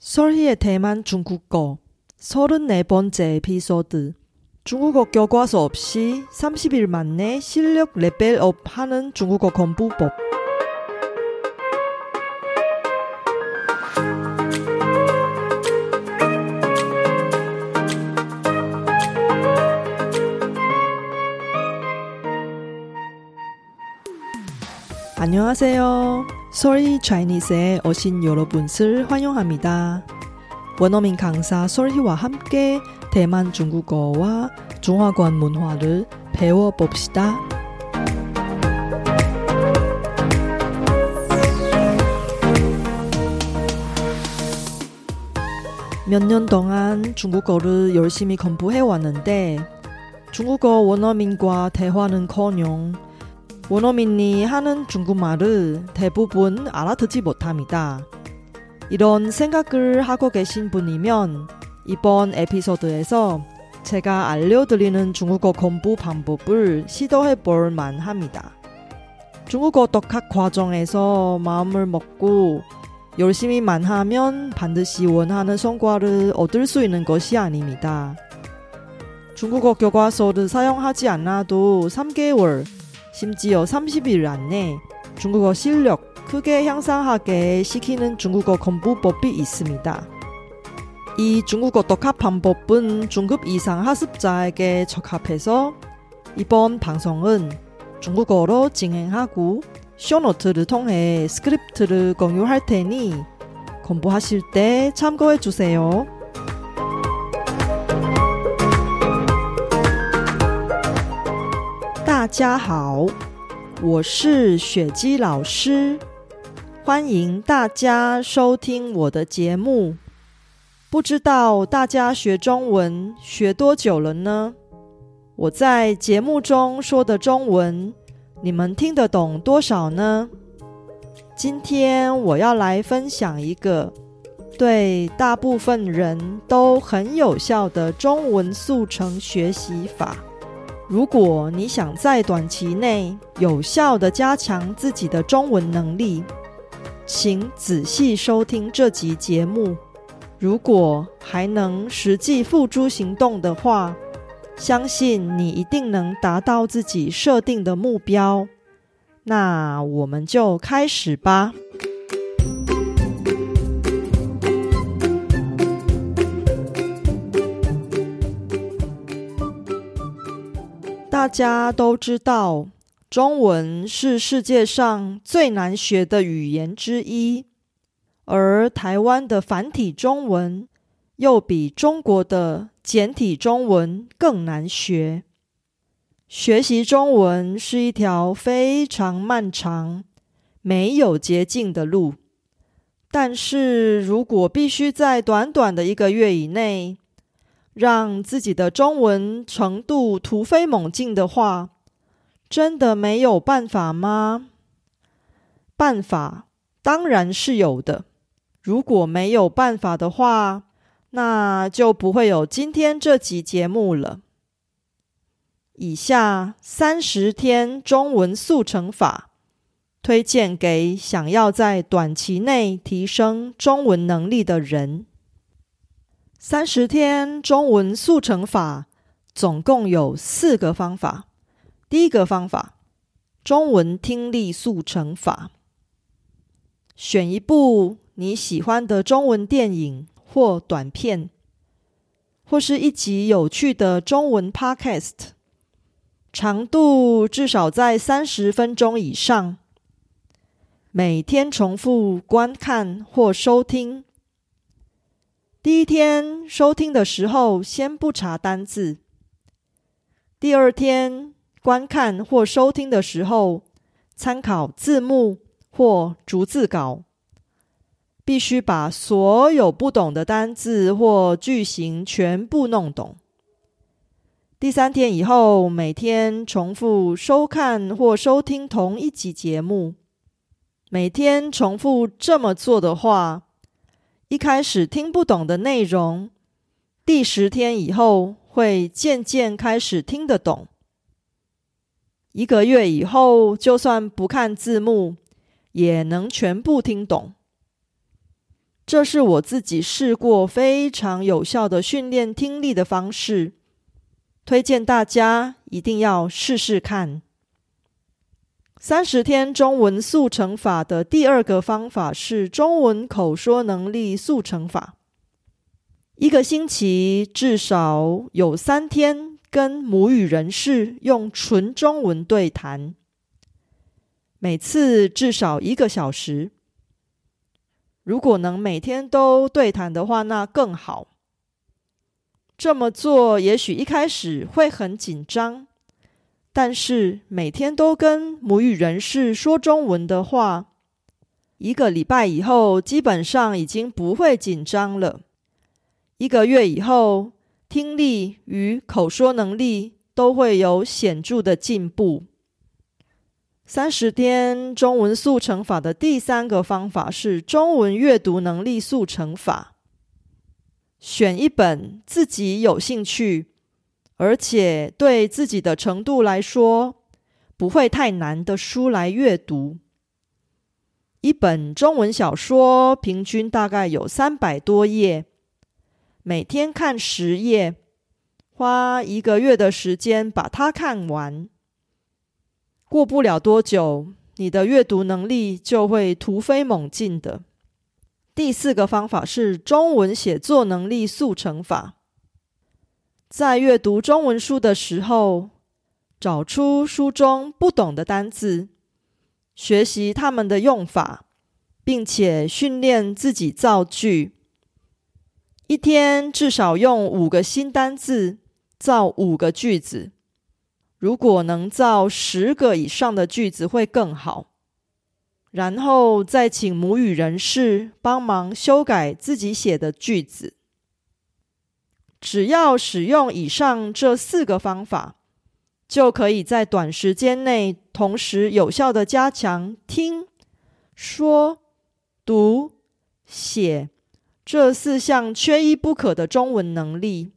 설희의 대만 중국어 34번째 에피소드 중국어 교과서 없이 30일 만에 실력 레벨업 하는 중국어 공부법 안녕하세요. 솔희 차이니스에 오신 여러분을 환영합니다. 원어민 강사 솔희와 함께 대만 중국어와 중화권 문화를 배워봅시다. 몇 년 동안 중국어를 열심히 공부해 왔는데 중국어 원어민과 대화는커녕 원어민이 하는 중국말을 대부분 알아듣지 못합니다. 이런 생각을 하고 계신 분이면 이번 에피소드에서 제가 알려드리는 중국어 공부 방법을 시도해 볼 만합니다. 중국어 독학 과정에서 마음을 먹고 열심히만 하면 반드시 원하는 성과를 얻을 수 있는 것이 아닙니다. 중국어 교과서를 사용하지 않아도 3개월, 심지어 30일 안에 중국어 실력 크게 향상하게 시키는 중국어 공부법이 있습니다. 이 중국어 독학 방법은 중급 이상 학습자에게 적합해서 이번 방송은 중국어로 진행하고 쇼노트를 통해 스크립트를 공유할 테니 공부하실 때 참고해 주세요. 家好，我是雪姬老师，欢迎大家收听我的节目。不知道大家学中文学多久了呢？我在节目中说的中文，你们听得懂多少呢？今天我要来分享一个对大部分人都很有效的中文速成学习法。如果你想在短期内有效的加强自己的中文能力，请仔细收听这集节目。如果还能实际付诸行动的话，相信你一定能达到自己设定的目标。那我们就开始吧。大家都知道，中文是世界上最难学的语言之一，而台湾的繁体中文又比中国的简体中文更难学。学习中文是一条非常漫长、没有捷径的路，但是如果必须在短短的一个月以内，让自己的中文程度突飞猛进的话，真的没有办法吗？办法当然是有的。如果没有办法的话，那就不会有今天这集节目了。以下三十天中文速成法，推荐给想要在短期内提升中文能力的人。三十天中文速成法总共有四个方法。第一个方法，中文听力速成法。选一部你喜欢的中文电影或短片，或是一集有趣的中文 Podcast，长度至少在三十分钟以上，每天重复观看或收听。第一天收听的时候，先不查单字；第二天观看或收听的时候，参考字幕或逐字稿，必须把所有不懂的单字或句型全部弄懂。第三天以后，每天重复收看或收听同一集节目。每天重复这么做的话。一开始听不懂的内容，第十天以后会渐渐开始听得懂。一个月以后，就算不看字幕，也能全部听懂。这是我自己试过非常有效的训练听力的方式，推荐大家一定要试试看。三十天中文速成法的第二个方法是中文口说能力速成法。一个星期至少有三天跟母语人士用纯中文对谈，每次至少一个小时。如果能每天都对谈的话，那更好。这么做也许一开始会很紧张，但是每天都跟母语人士说中文的话，一个礼拜以后基本上已经不会紧张了。一个月以后，听力与口说能力都会有显著的进步。三十天中文速成法的第三个方法是中文阅读能力速成法。选一本自己有兴趣，而且对自己的程度来说不会太难的书来阅读。一本中文小说平均大概有三百多页，每天看十页，花一个月的时间把它看完。过不了多久，你的阅读能力就会突飞猛进的。第四个方法是中文写作能力速成法。在阅读中文书的时候，找出书中不懂的单字，学习他们的用法，并且训练自己造句。一天至少用五个新单字造五个句子。如果能造十个以上的句子会更好，然后再请母语人士帮忙修改自己写的句子。只要使用以上这四个方法，就可以在短时间内同时有效的加强听、说、读、写这四项缺一不可的中文能力。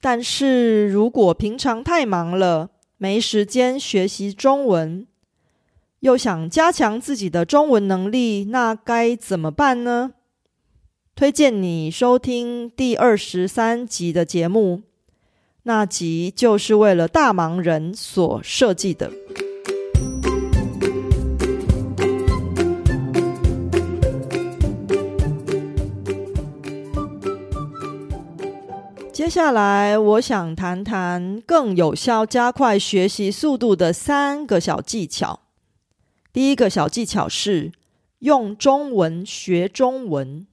但是如果平常太忙了，没时间学习中文，又想加强自己的中文能力，那该怎么办呢？推荐你收听第二十三集的节目，那集就是为了大忙人所设计的。接下来，我想谈谈更有效加快学习速度的三个小技巧。第一个小技巧是用中文学中文。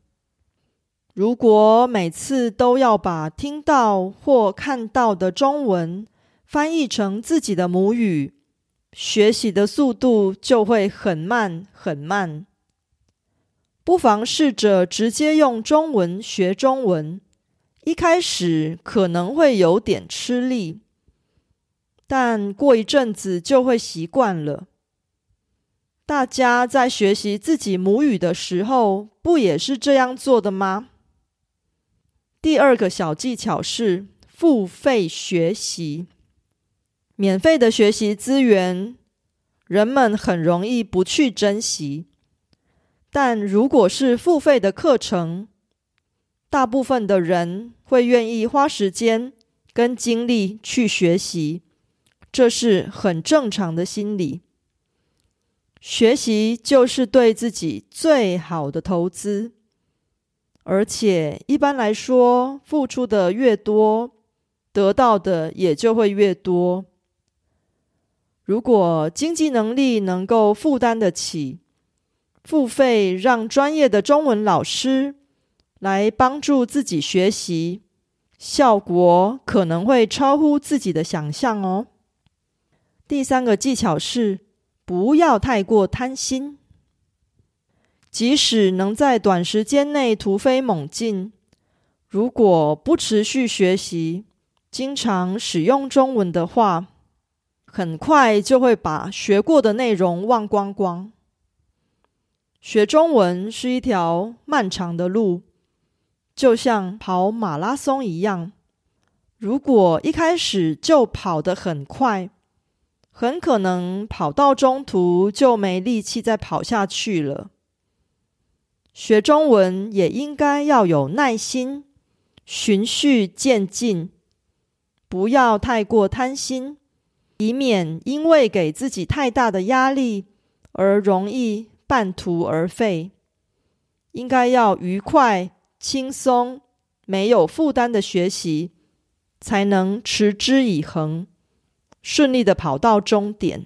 如果每次都要把听到或看到的中文翻译成自己的母语，学习的速度就会很慢很慢。不妨试着直接用中文学中文。一开始可能会有点吃力，但过一阵子就会习惯了。大家在学习自己母语的时候，不也是这样做的吗？第二个小技巧是付费学习。免费的学习资源，人们很容易不去珍惜；但如果是付费的课程，大部分的人会愿意花时间跟精力去学习，这是很正常的心理。学习就是对自己最好的投资，而且一般来说，付出的越多，得到的也就会越多。如果经济能力能够负担得起，付费让专业的中文老师。来帮助自己学习，效果可能会超乎自己的想象哦。第三个技巧是不要太过贪心，即使能在短时间内突飞猛进，如果不持续学习，经常使用中文的话，很快就会把学过的内容忘光光。学中文是一条漫长的路。就像跑马拉松一样，如果一开始就跑得很快，很可能跑到中途就没力气再跑下去了。学中文也应该要有耐心，循序渐进，不要太过贪心，以免因为给自己太大的压力而容易半途而废。应该要愉快、轻松、没有负担的学习，才能持之以恒，顺利的跑到终点。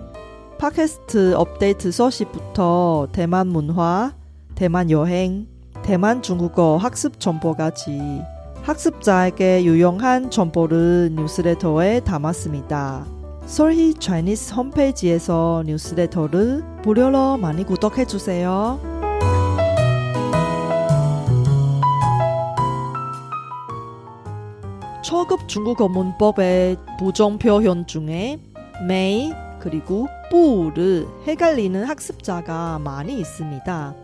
팟캐스트 업데이트 소식부터 대만 문화, 대만 여행, 대만 중국어 학습 정보까지 학습자에게 유용한 정보를 뉴스레터에 담았습니다. 솔희 차이니스 홈페이지에서 뉴스레터를 무료로 많이 구독해 주세요. 초급 중국어 문법의 부정 표현 중에 메이 그리고 뿌를 헷갈리는 학습자가 많이 있습니다.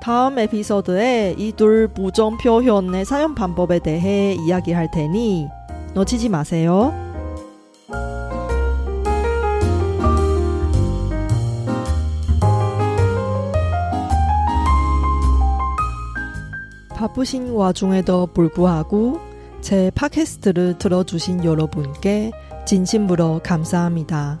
다음 에피소드에 이 둘 부정 표현의 사용 방법에 대해 이야기할 테니 놓치지 마세요. 바쁘신 와중에도 불구하고 제 팟캐스트를 들어주신 여러분께 진심으로 감사합니다.